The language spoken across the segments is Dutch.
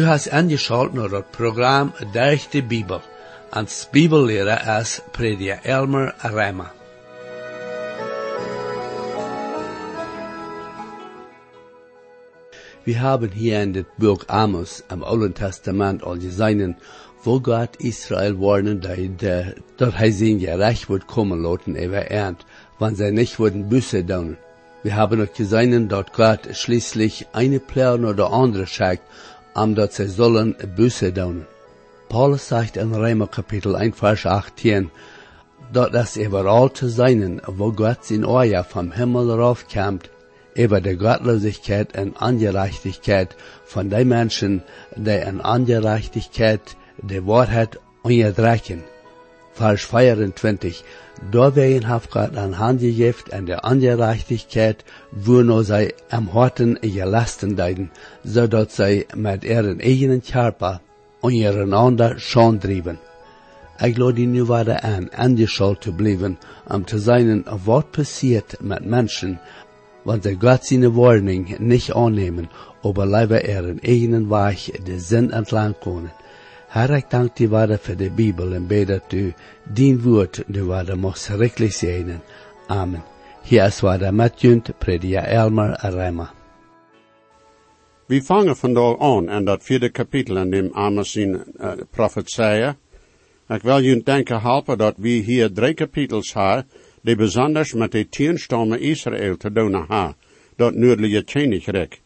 Du hast angeschaltet naar het programma Durch de Bibel. Als Bibellehrer ist Prediger Elmer Reimer. Wir haben hier in dem Buch Amos im Alten Testament all gesehen, wo Gott Israel warnen, dass, er sein Gerecht wird kommen lassen über Ernt, wenn sie nicht würden Büsse tun. Wir haben auch gesehen, dass Gott schließlich eine Plan oder andere schickt, dass sie sollen Büsse tun. Paulus sagt in Römer Kapitel 1, Vers 18, dass es überall zu sein, wo Gott sein Ohr vom Himmel raufkommt, über die Gottlosigkeit und Ungerechtigkeit von den Menschen, die in Ungerechtigkeit die Wahrheit unterdrücken. Vers 24, da werden haft Gott an Hand gegeben an der Ungerechtigkeit, wo nur sie am Horten gelasten deiden, so dass sie mit ihren eigenen Körper ondereinander schon driven. Ik laat die nu weer aan angeschalt te blijven, om te zijn wat passiert met mensen, wenn sie Gott seine Warnung nicht annehmen, aber lieber ihren eigenen Weg den Sinn entlang können. Herr, danke dir weiter für die Bibel und bete, du, dein Wort, du weiter machst richtig sehen. Amen. Hier ist weiter Matjünd, Prediger Elmer Reimer. Vi fangen vandaag aan en dat vierde kapitel in dem Amos zijn uh, profetieën. Ik wil jullie denken helpen dat we hier drie kapitels hebben, die besonders met de tien stammen Israël te doen hebben, dat noordelijke Koninkrijk.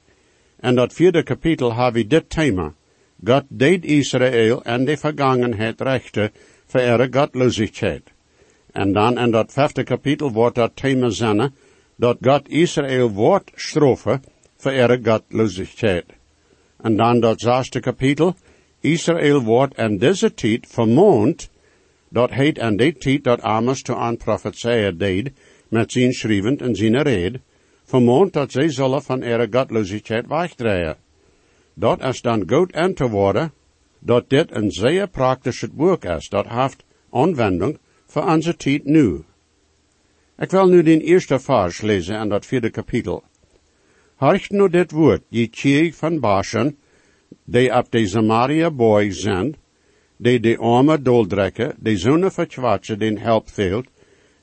En dat vierde kapitel hebben we dit thema. God deed Israël en de vergangenheid rechten voor ihre godloosheid. En dan in dat vijfde kapitel wordt dat thema zijn, dat God Israël wordt straffen voor ihre godloosheid. En dan dat zesde kapitel, Israël wordt in deze tijd vermoond, dat heet en die tijd dat Amos te aan profetieën deed, met zijn schrijvend en zijn red, vermoond dat zij zullen van ihre godloosheid wegdraaien. Dat is dan goed aan te worden, dat dit een zeer praktisch werk is, dat heeft aanwending voor onze tijd nu. Ik wil nu den eerste vers lezen in dat vierde kapitel. Horcht nu dit woord, je tjeeg van Bashan, die op de Samaria boy zijn, die de arme doldrekken, die zonen verkwatsen den help veelt,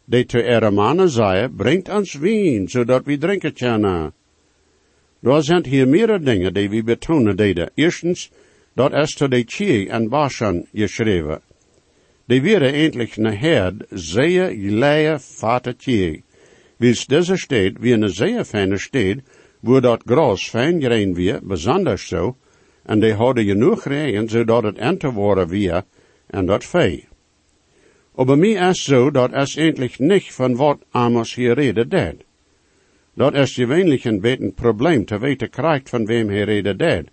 die te ihre mannen zeiden, brengt ons wien, zodat we drinken kunnen. Er zijn hier meerdere dingen die we betonen deden. Eerstens, dat is to de tjeeg en Bashan geschreven. Die werden eindelijk een herd, zeer geleie vater tjeeg. Wils deze steed, wie een zeer fijne steed, wo dat gras fijn gereen weer, besonders zo, en die hadden genoeg regen, zodat het ente worden weer, en dat vee. Aber mir is zo, dat es endlich nicht van wat Amos hier rede deed. Dat is gewöhnlich een beetje probleem te weten krijgt van wem hij rede deed.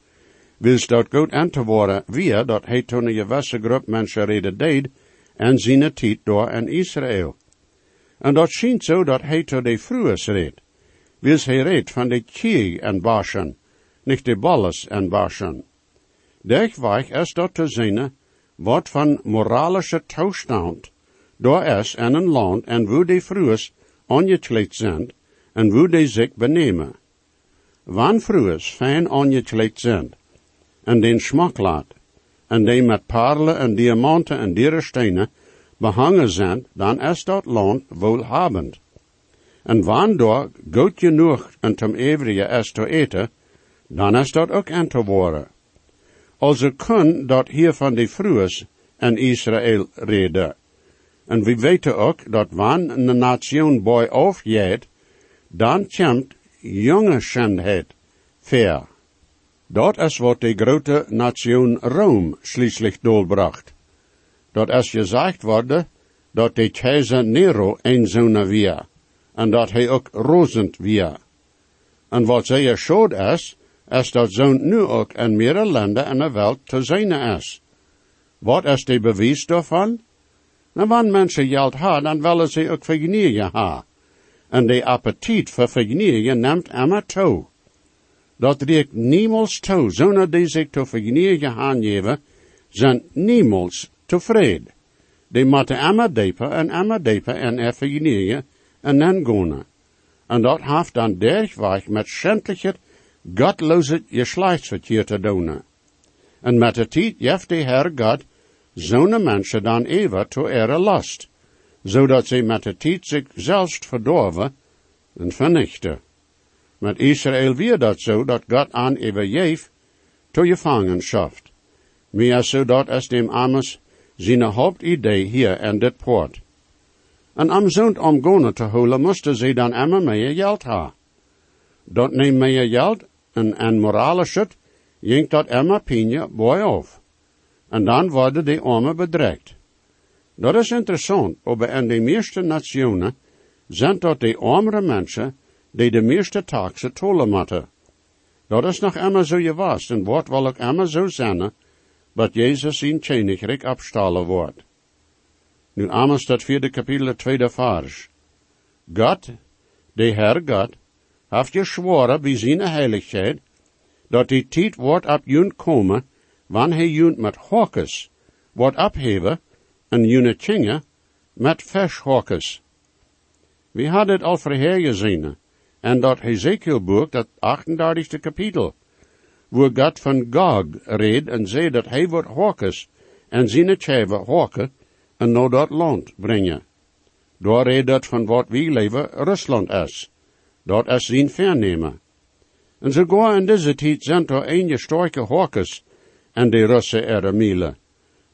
Wils dat goed ente worden weer, dat hij toen een gewisse groep mensen rede deed, en zijn tijd door in Israël. En dat schijnt zo dat hij tot de vroeges reed. Wils hij reed van de Kieg en Bashan, nicht de Balles en Bashan. Dergweg is dat te zien, wat van moralische toestand door is in een land en wo de vroeges ongekleed zijn en zich benemen. Wann vroeges fijn ongekleed zijn en den smak laat en die met parelen en diamanten en dierenstenen behangen zijn, dan is dat land wohlhabend. En wanneer goed genoeg en ten eeuwige is te eten, dan is dat ook aan te worden. Also kun dat hier van de vroeges en Israël reden. En we weten ook dat wanneer een nation bij afjeet, dan komt jonge schendheid ver. Dat is wat de grote nation Rome schließlich doorbracht. Dat is gezegd worden dat de keizer Nero een zoon weer, en dat hij ook rozend weer. En wat zeer schoot is, is dat zo'n nu ook in meerdere landen in de wereld te zijn is. Wat is de bewijs daarvan? Nou, wanneer mensen geld hebben, dan willen ze ook vergenijen hebben. En de appetiet voor vergenijen neemt immer toe. Dat riekt niemals toe, zonder die zich te vergenijen aangeven, zijn niemals tevreden. Die moeten immer dieper en immer dieper en er vergenijen en dan gaan. En dat heeft dan dergweg met schändlicher, gottloze geschlechtsverkeer te doen. En met de tijd jeft de Heer God zo'n mensen dan even to ere last, zodat ze met de tijd zich zelfs verdorven en vernichten. Met Israël weer dat zo, dat God aan even jeef to gevangenschaft. Meer zo dat als dem Amos zijn hoofdidee hier en dit poort. En om zo'n omgonen te houden, moesten ze dan immer meer geld hebben. Dat neemt meer geld en, en moralisch jinkt dat immer pinje boy af. En dan worden die armen bedreigd. Dat is interessant, maar in de meeste nationen zijn dat de armere mensen die de meeste taxen tollen moeten. Dat is nog immer zo geweest en wordt wel ook immer zo zijn, dat Jezus in Tjenigrik abstalen wordt. Nu Amos dat vierde kapitel, tweede vers. God, de Herr God, heeft geschworen bij zijn heiligheid, dat die tijd wordt op junt komen, wanneer hij junt met hokjes wordt opheven, en june tjinge met vershokjes. We hadden het al gezien, en dat Hezekiel boek, dat 38e kapitel, waar God van Gog reed en zei dat hij wordt hokjes, en zijn tjeve hokken, en naar dat land brengen. Daar reed dat van wat wie leven Rusland is. Dat is zijn vernemen. En sogar in deze tijd zijn er enige sterke hokjes en de Russen er miele,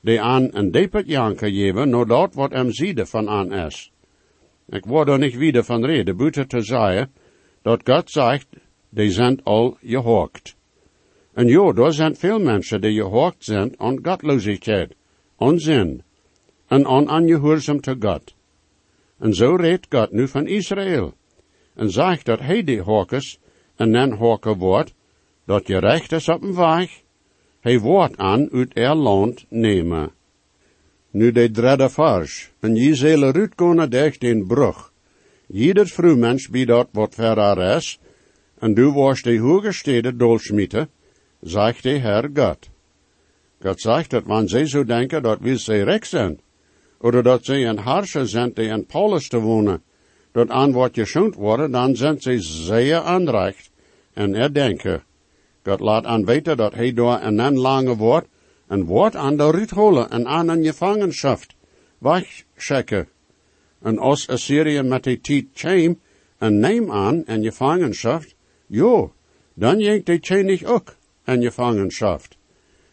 die aan een depet janken geven, naar dat wat hem ziede van aan is. Ik word er niet wieder van reden, buiten te zeggen, dat God zegt, die zijn al gehokt. En er zijn veel mensen die gehokt zijn aan godloosheid, onzin, en aan ongehoorzaam te God. En zo redt God nu van Israël, en zegt dat hij die hokers en dan hoken wordt, dat je recht is op een weg, hij wordt aan uit er land nemen. Nu de derde vers, en je zullen uitkomen durch den brug. Jeder vrouwmens bij dat wat verder is, en du warst de hoge steden dolschmieten, zegt de Herr God. God zegt dat wanneer zij zo denken dat we ze recht zijn, oder dat zij een harscher zijn die in Paulus te wonen, dat aan wat geschoond worden, dan zijn ze zeer aanrecht en erdenken. God laat aan weten dat hij door een lange woord een woord aan de rit holen en aan een gevangenschap wegchecken. En als Assyrië met die tijd kwam en neem aan en gevangenschap, jo, dan jenkt die tjenig ook en gevangenschap.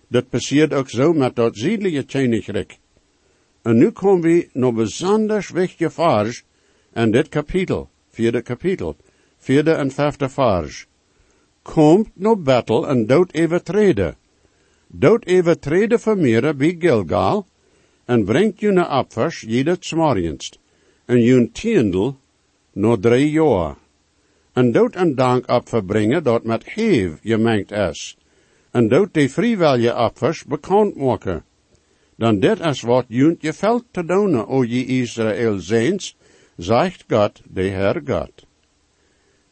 Dat passiert ook zo met dat ziedelijke tjenigrik. En nu komen we naar bijzonder wichtige vers en dit kapitel, vierde kapitel, vierde en vijfde vers. Komt no battle en dood even treden. Dood even treden vermeren bij Gilgal, en brengt jullie afvers jeder smorgenst, en jun tiendel no drie jaar. En dood een dank verbrengen dat met heef gemengd is, en dood de vrijwillige afvers bekend maken dan dit is wat junt je veld te doen, o je Israël zijns, zegt God, de Heer God.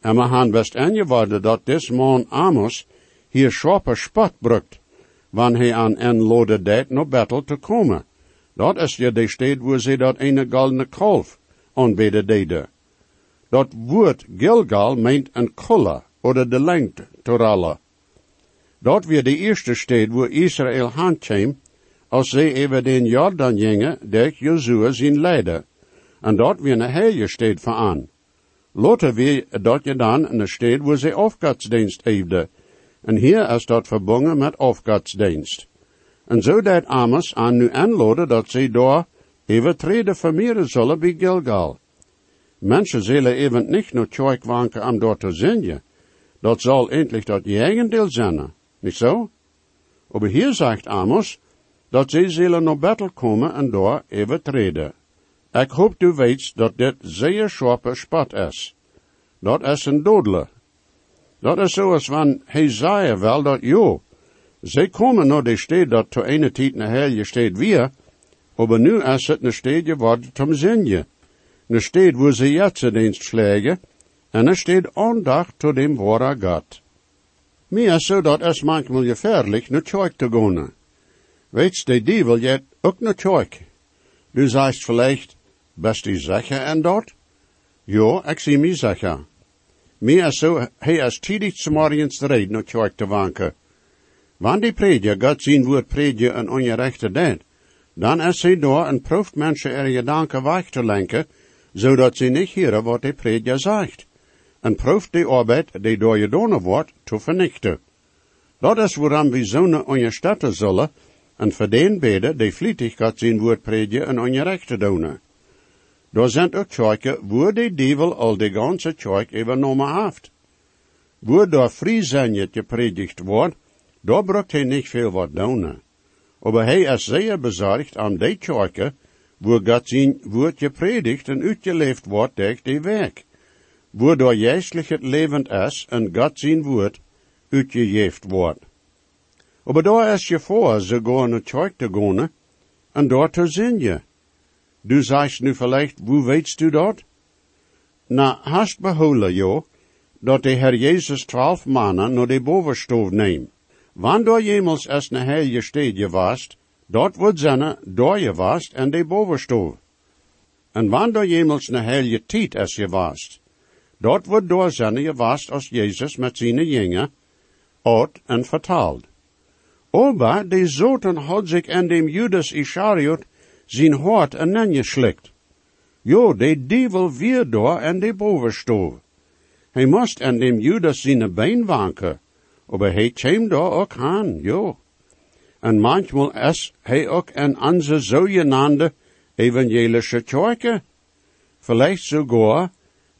En we gaan best worden dat des man Amos hier schape spot brukt, wanneer hij aan en lode deed naar battle te komen. Dat is ja de stad waar ze dat ene goldene kalf aanbeden deden. Dat woord Gilgal meint een kulla, oder de lengte, toralla. Dat weer de eerste stad waar Israël handkwam, als zij even den Jordan gingen, der Jozua zijn leider. En dat weer een heilige stad van aan. Later weer dat je dan een stad waar ze afgodsdienst heeft. En hier is dat verbonden met afgodsdienst. En zo deed Amos aan nu aanladen dat zij daar even treden vermeren zullen bij Gilgal. Mensen zullen even niet naar Tjoik wanken om daar te zingen. Dat zal endlich dat deel zijn, niet zo? Maar hier zegt Amos, dat zij zullen naar battle komen en daar even treden. Ik hoop du weet dat dit zeer scherpe spot is. Dat is een dodele. Dat is zoals van hij zei wel dat jo, zij komen naar de stad dat to ene tijd een heilige stad weer, maar nu is het een stad geworden zum zinje. Een stad waar ze jetzt dienst schlägen, en een stad aandacht tot dem wahre God. Mir so dat is manchmal gefährlich, naar Zeug te gaan. Weet de dievel jet ook naar Zeug. Du sagst vielleicht, best du sicher en dat? Jo, ik zie mij sicher. Mir is zo, hij is tidig morgens rijden naar Zeug te wanken. Wanneer die prediker God zijn woord prediker en ongerechte deed, dan is hij door en proeft mensen er gedanken weg te lenken, zodat ze niet horen wat de prediker zegt. En proeft de arbeid die door je gedaan wordt te vernichten. Dat is waarom we zonen ondersteunen zullen, en voor den beden die vlietig God zijn woord prediken en ongerechte doen. Daar zijn ook kerken waar de duivel al de ganze kerk übernommen heeft. Waar daar vrij gepredigt wordt, daar brukt hij niet veel wat doen. Aber hij is zeer bezorgd aan die kerken, waar God zijn woord gepredigt en uitgeleefd wordt tegen die werk. Waar door juistlich het levend is en God zijn woord uitgegeven wordt. Aber daar is je voor, ze gaan naar kerk te gaan, en daar te zingen. Du sagst nu vielleicht, wo weißt du dort? Na, hast beholen, jo, dat de Herr Jezus twaalf mannen naar de bovenstoof neemt. Wanneer jemals es ne heilige stedje wast, dort wordt zenne door je wast en de bovenstoof. En wanneer jemals ne heilige tijd es je wast, dort wordt door zenne je wast als Jezus met zijn jongen, oud en vertaald. Oba, de zoten had zich en dem Judas Ischariot zijn hart en neergeslikt. Jo, de duivel weer door en de bovenstoof. Hij moest en dem Judas zijn been wanken, aber hij kwam daar ook aan, jo. En manchmal is hij ook een onze zogenaamde evangelische kerken. Vielleicht sogar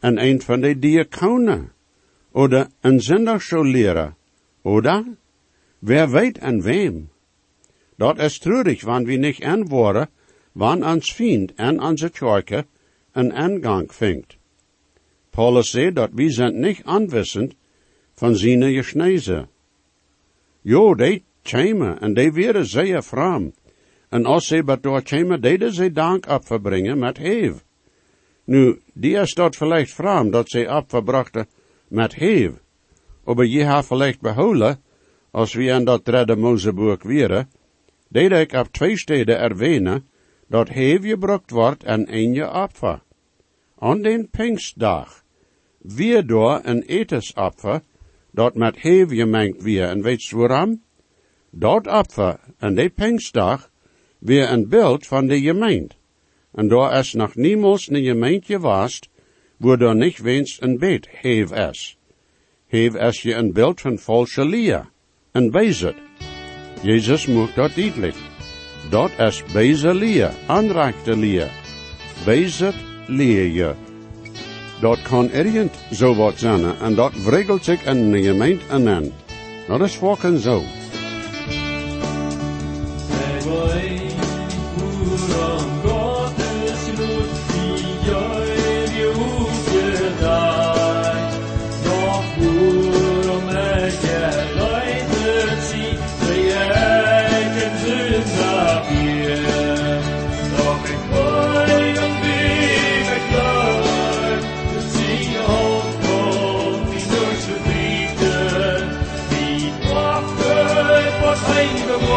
en een van de diakonen. Oder een zendagsschullehrer. Oder? Wer weet en wem? Dat is treurig, wanneer we niet antwoorden wann ans Fiend en onze Kerke een aangang vindt. Paulus zei dat we zijn niet aanwissend van zijn geschnezen. Jo, die tjemen en die werden zeer fram. En als ze bij door tjemen, deden ze dank afverbrengen met hev. Nu, die is dat vielleicht fram dat ze afverbrachten met hev. Aber je ha vielleicht behouden, als we aan dat derde Mozeboek wieren, deed ik op twee steden erwähnen, dat heef gebruikt wordt en een je opfer. Den Pinkstdag, weer door een etensopfer, dat met heef gemengd weer, en weet je waarom? Dat opfer en de Pinkstdag weer een beeld van de gemeente. En daar is nog niemals een gemeente was, waar er niet wens een beet heef is. Heef is je een beeld van falsche leer, en bezet. Jezus moet dat duidelijk. Dat is bezig leer, aanraakte leer. Bezig leer je. Dat kan ergens zo wat zijn en dat wriggelt zich in de gemeente aan. Dat is volgens zo. the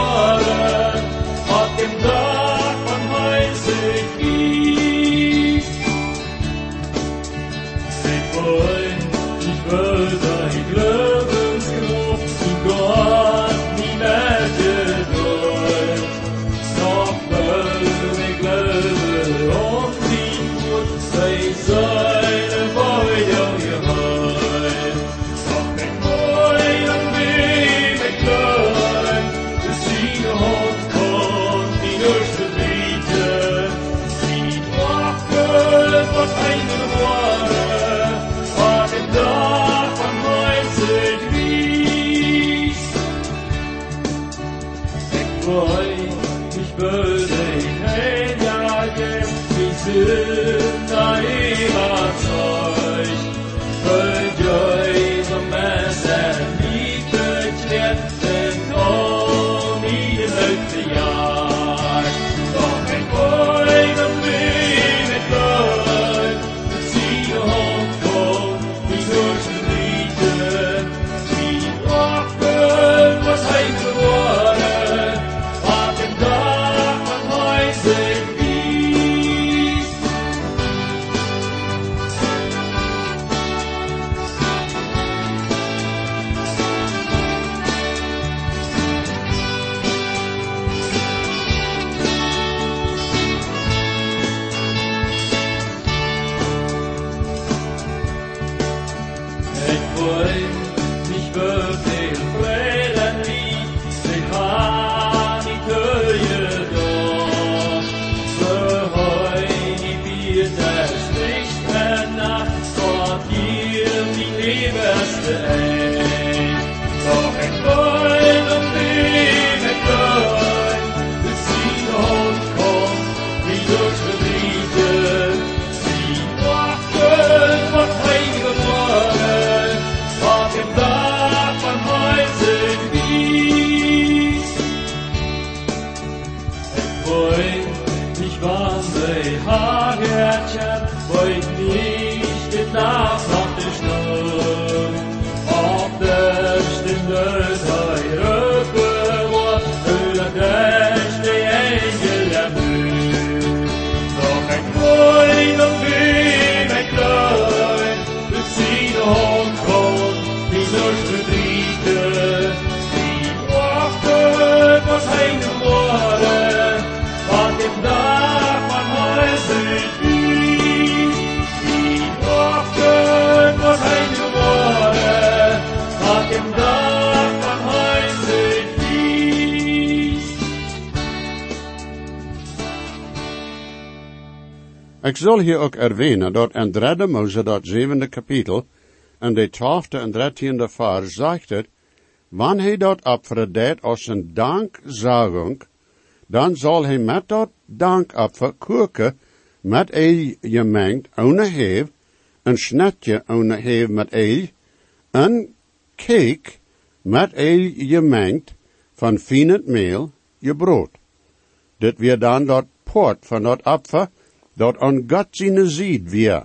Ik zal hier ook erwähnen dat in 3 Mose, dat zevende kapitel, en de twaalfde en dertiende vers zegt het, wanneer hij dat opfer deed als een dankzagung, dan zal hij met dat dankopfer koken met eel gemengd, ohne heef, een snetje ohne heef met eel, een cake met eel gemengd van finet meel, je brood. Dit weer dan dat poort van dat opfer, dat aan God zijn ziet weer.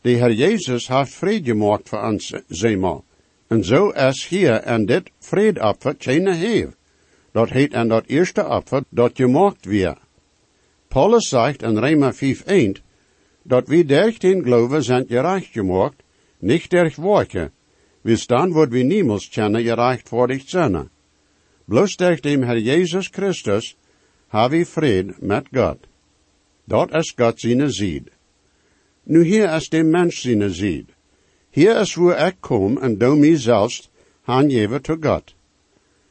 De Heer Jezus heeft vrede gemaakt voor ons, zeemaal. En zo is hier en dit vredeopfer geen heeft. Dat heet en dat eerste opfer dat gemaakt weer. Paulus zegt in Rema 5.1 dat wie durch den Glauben sind gerecht gemaakt, nicht durch Werke. Bis dann wird wir niemals kennen dich zijn. Bloß durch dem Herr Jesus Christus habe ich Fried mit Gott. Dat is God zijn zied. Nu hier is de mens zijn zied. Hier is waar ik kom en doe mij zelfs aangeven tot God.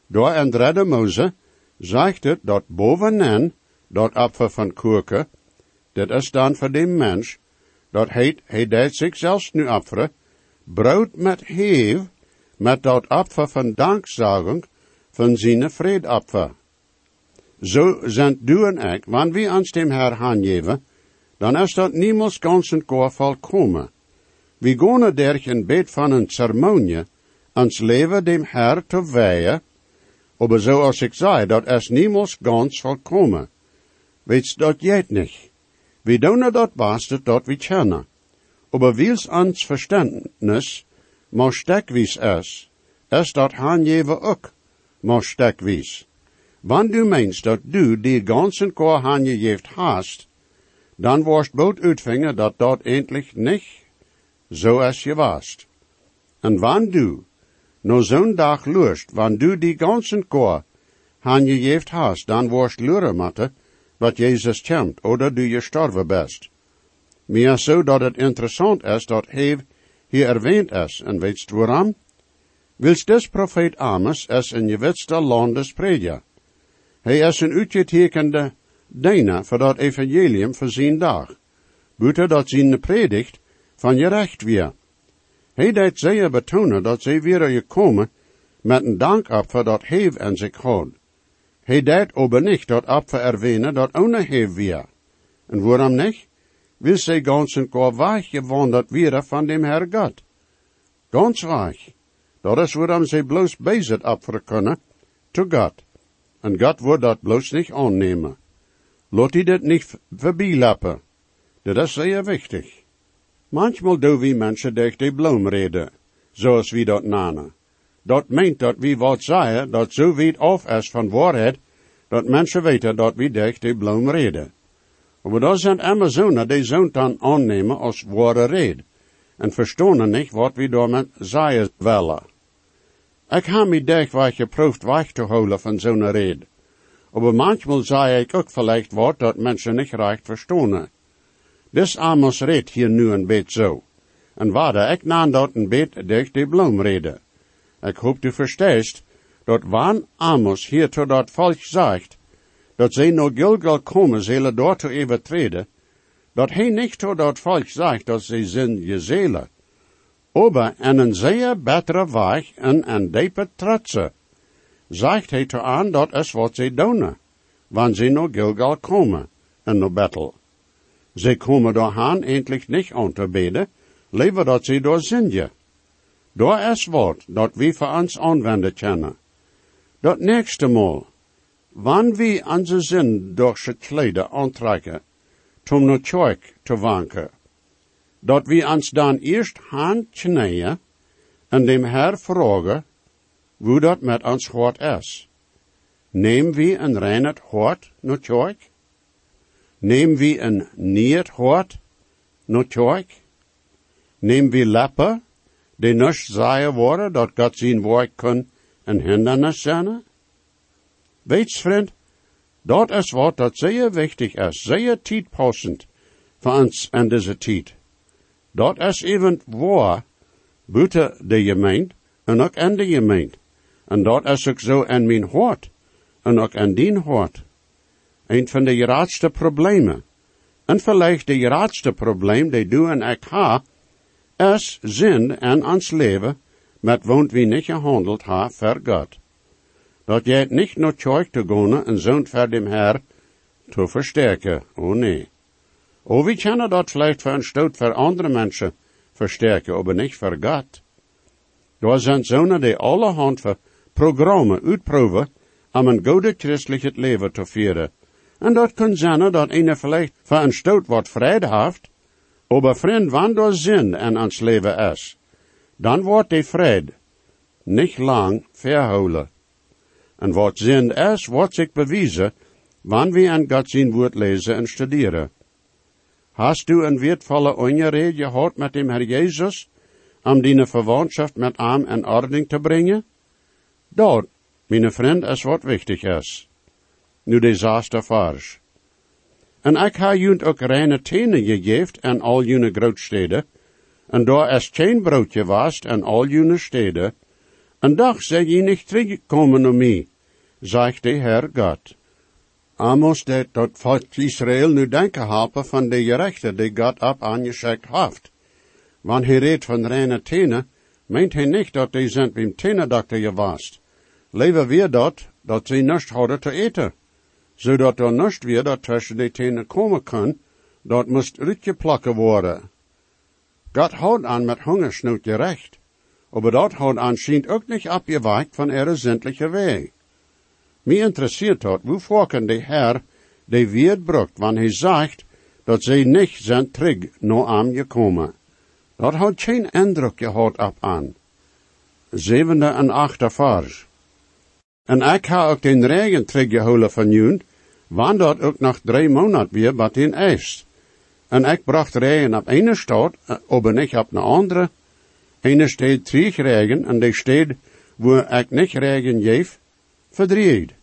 Door in derde Mose zegt het dat bovenin dat opfer van kurke, dat is dan voor de mens, dat heet, hij deed zich zelfs nu offeren, brood met heef, met dat opfer van dankzagung van zijn vreedopfer. Zo zijn du en ik, wanneer we ons dem Herr aangeven, dan is dat niemals ganz en gar volkomen. We gaan derg een beet van een ceremonie, ons leven dem Herr te weihen, aber zoals ik zei, dat is niemals ganz volkomen. Weet dat jeet niet. We doen dat beste dat we kennen. Aber wils ons verständnis, maar stekwies is, is dat aangeven ook, maar stekwies. Wanneer du meinst dat du die ganzen Chor aangegeven hast, dan worst boot uitvinger dat dat endlich nicht so as je warst. En wann du, no zo'n dag lust, wann du die ganzen Chor aangegeven hast, dan worst luren matte, wat Jezus kent, oder du gestorven best. Meer zo dat het interessant is dat hij hier erwähnt is, en weetst waarom? Wils des profeet Amos is in je wetste landes predja. Hij is een uitgetekende dienaar voor dat evangelium voor zijn dag. Buiten dat zijn predigt van je recht weer. Hij deed zeer betonen dat zij weer gekomen met een dankopfer dat heef en zich houdt. Hij deed niet dat opfer erwähnen dat ohne heef weer. En waarom niet? Wil zij ganz en gar weich gewandert weer van dem Herr Gott. Ganz weich. Dat is waarom zij bloos bezig opferen kunnen, to God. En God wordt dat bloos niet aannemen. Laat die dat niet voorbijlappen. Dat is zeer wichtig. Manchmal doen we mensen durch die bloemreden, zoals we dat nanen. Dat meent dat we wat zeggen, dat zo weit af is van waarheid, dat mensen weten dat we durch die bloem reden. Maar dat zijn Amazonen die zo'n dan aannemen als ware red, en verstaan niet wat we daarmee zeggen willen. Ik heb me dich wat geproefd weg te houden van zo'n red. Maar manchmal zei ik ook vielleicht wat dat mensen niet recht verstaan. Dis Amos red hier nu een beetje zo. En waarde, ik naam dat een beetje durch die bloem reden. Ik hoop du verstehst, dat wann Amos hier tot dat volk zegt, dat zij naar Gilgal komen zullen door te overtreden, dat hij niet tot dat volk zegt dat zij zijn gezelen, aber en een zeer betere weg en een diepe trotse, zegt hij te aan dat is wat zij doen, wanneer zij naar Gilgal komen en naar Bethel. Zij komen doorheen eindelijk niet aan liever dat zij door zingen. Daar is wat dat we voor ons aanwenden kunnen. Dat nächste Mal, wann wir onze zin het kleden aantrekken, tom no tjoik te wanken, dat we ons dan eerst hand knieën en dem Herr vragen, hoe dat met ons hart is. Neem we een reinet hart tjoik? Neem we een niet hart tjoik? Neem we leppen, die nicht zeggen worden dat God zijn woord kan een hindernis zijn? Weets, vriend, dat is wat dat zeer wichtig is, zeer tijdpassend voor ons in deze tijd. Dat is even waar buiten de gemeente en ook in de gemeente. En dat is ook zo in mijn hart en ook in dien hart. Een van de grootste problemen. En vielleicht de grootste probleem die du en ik ha, is zin in ons leven met woont wie niet gehandeld ha voor God. Dat jij niet naar kerk te gaan en zo'n voor dem Herr te versterken. Oh nee. Oh, wie kunnen dat vielleicht voor een voor andere mensen versterken, aber nicht voor God. Daar zijn zonen die allerhand voor programmen uitproeven om een goede christelijk leven te vieren. En dat kan zijn dat een vielleicht voor een stoot vrede heeft, aber vriend, wanneer zin in ons leven is, dan wordt die vrede niet lang verhouden. En wat zin is, wordt zich bewijzen, wanneer we aan God zijn woord lezen en studeren. Hast du een wertvolle ongerede gehad met dem Herr Jezus, om die verwantschap met hem in ordning te brengen? Dat, mijn vriend, is wat wichtig is. Nu de zaaste vars. En ik ha junt ook reine tenen gegeven en al june grootsteden, en daar is geen broodje was en al june steden, en dag zij je niet terugkomen om mij, zegt de Herr God. Amos deed dat volk Israël nu denken helpen van de gerechten die God op aangeschikt heeft. Want hij redt van reine tenen, meent hij niet dat die zijn beim tenendokter gewast. Leven weer dat, dat ze niets hadden te eten. Zodat er niets weer dat tussen de tenen komen kan, dat moest uitgeplakken worden. God houdt aan met hongersnood gerecht. Aber dat houdt aanschijnt ook niet abgewijkt van ihre zindliche weg. Mij interessiert dat, hoe kan de Herr de Wirt brucht, wanneer hij zegt dat zij niet zijn terug naar gekomen. Dat had geen indruk gehad op aan. Zevende en achte vers. En ik ha ook den regen teruggehouden van jun, want dat ook nog drie maanden weer wat in ijs. En ik bracht regen op ene stad, aber niet op een andere. Ene steed terug regen, en de steed waar ik niet regen geef, verdrieid.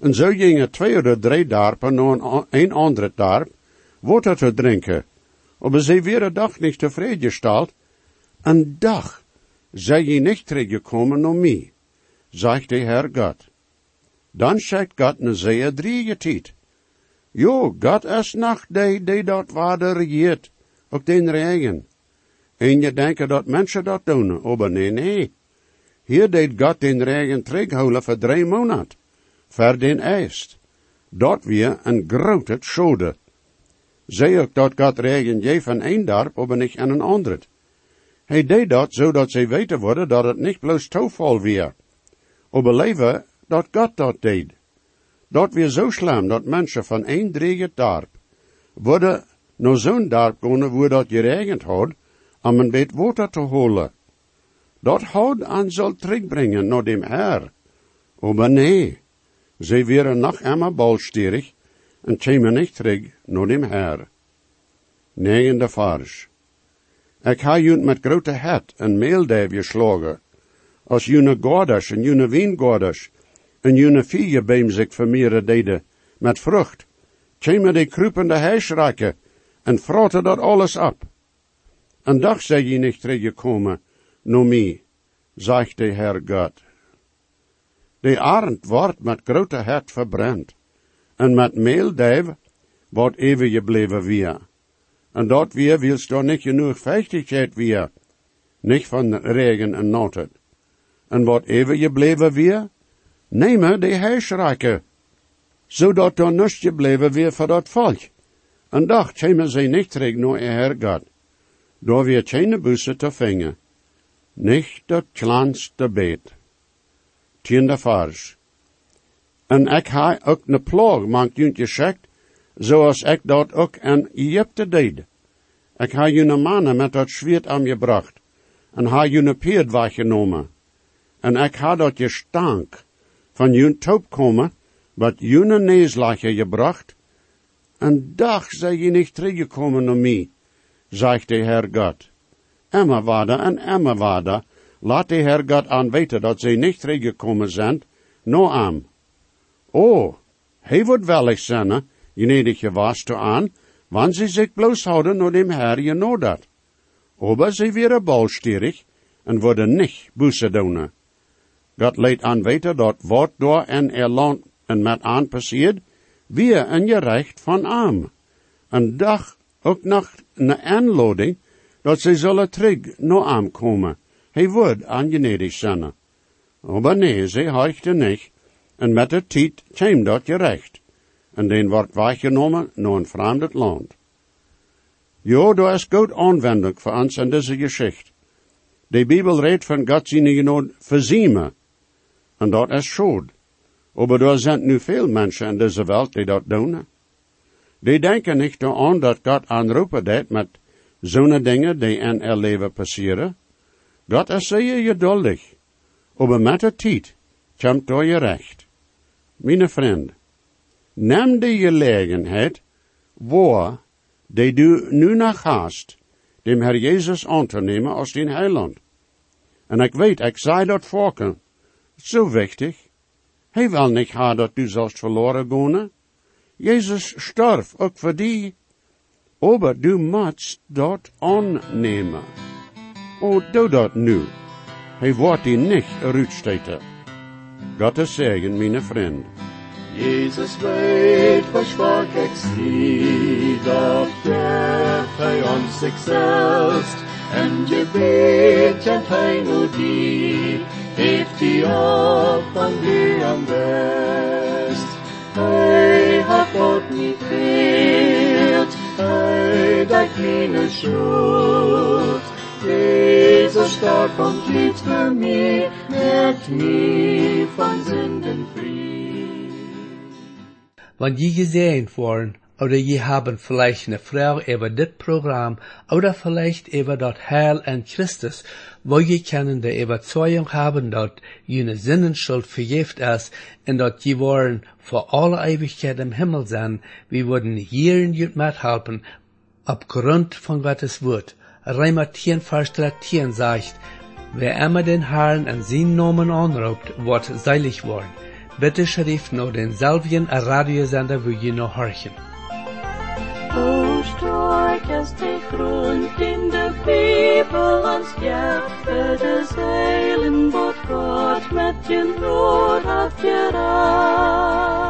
En zo gingen twee of drie darpen naar een, een andere darp, water te drinken. Aber ze werden doch niet tevreden gesteld. En dag, zij je niet teruggekomen naar mij, zegt de Herr God. Dan zegt God een zeer drie tijd. Jo, God is nog die, die dat water regiert, op den regen. En je denkt dat mensen dat doen, aber nee, nee. Hier deed God den regen terughouden voor drie maanden voor den eist. Dat weer een grote schode. Zij ook dat God regen je van een dorp, aber niet aan een ander. Hij deed dat zodat zij weten worden dat het niet bloos toeval weer. Aber leven dat God dat deed. Dat weer zo slim dat mensen van een drie dorp worden naar zo'n dorp gaan waar dat geregend had, om een beetje water te holen. Dat had aan zal terugbrengen naar dem Herr. Aber nee, zij werden nog eenmaal balstierig en kwamen niet terug naar dem Herr. Negende vers. Ik ha junt met grote het en meeldev geslagen, als june gordas en june wiengordas, en june vier beem zich vermeeren deden, met vrucht, kwamen die krupende huisraken, en froten dat alles op. En dag zij je niet teruggekomen, naar mij, zegt de Herr God. De arend wordt met grote hert verbrand, en met meelduif wordt even gebleven weer. En dat weer wilst doch niet genoeg vechtigheid weer, niet van regen en noten. En wat even gebleven weer, nemen de huisraken, zodat er niets gebleven weer voor dat volk. En dag komen ze niet terug naar je hergad. Door weer geen bussen te vingen, niet het kleinste beet tiende vers. En ik ha ook ne ploeg mank junt geschickt, zoals ik dat ook in Egypte deed. Ik ha jullie mannen met dat zwiert aan gebracht, en ha jullie peerd weggenomen. En ik ha dat je stank van jullie toop komen, wat jullie neeslachen gebracht, en dag zij je niet teruggekomen naar mij, zegt de Heer God. Emma waarde en Emma waarde, laat de Heer God aan weten dat zij niet teruggekomen zijn, no aan. Oh, hij wordt wel eens zinnen, je nedig je was toe aan, wanneer ze zich blooshouden naar dem Herr je know dat. Aber ze weer balstierig en worden niet boese doen. God leidt aan weten dat wat door en er land en met aan passiert, weer een gerecht van arm. Een dag ook nog een aanloading dat ze zullen terug naar arm komen. Hij wordt aangenedig zijn. Aber nee, ze heuchten niet, en met de tijd kwam dat gerecht, en den wordt weggenomen naar een vreemd land. Jo, du is goed aanwending voor ons in deze geschichte. De Bibel redt van God zijn genoeg verziemen, en dat is schuld. Aber er zijn nu veel mensen in deze wereld die dat doen. Die denken niet aan dat God aanroepen deed met zo'n dingen die in er leven passeren. God is zeer geduldig. Aber met de tijd komt door je recht. Mijn vriend, neem de gelegenheid waar die du nu naar haast, dem Herr Jezus aan te nemen als din heiland. En ik weet, ik zei dat vorken, zo wichtig. Hij wil niet ha dat du zelfs verloren gaan. Jezus starf ook voor die. Aber du moet dat aannemen. Oh, doe dat nu. Hij wordt die niet eruitsteken. Gottes zegen, mijn vriend. Jesus weet, versprach ik zie, dat geeft hij ons zich selbst, en je weet, kent hij nu die, heeft die op van die am best. Hij hat God niet geert, hij dat keine schuld, Jesus starb und litt für mich, merkt mich von Sünden frei. Wenn je gesehen worden, oder je haben vielleicht eine Frau über das Programm, oder vielleicht über das Heil in Christus, wo je können die Überzeugung haben, dass jene Sinnenschuld vergift ist, und dass je wollen vor aller Ewigkeit im Himmel sein, wir würden hier in jut mithelfen, aufgrund von Gottes Wort. Reimer 10, Vers 13 sagt, wer immer den Herrn in seinen Namen anruft, wird seilig worden. Bitte schrift nur den selben Radiosender, wo je noch horchen. O stark ist Grund Hollands jachten de zeilen, wordt kort met je noord, had je raad.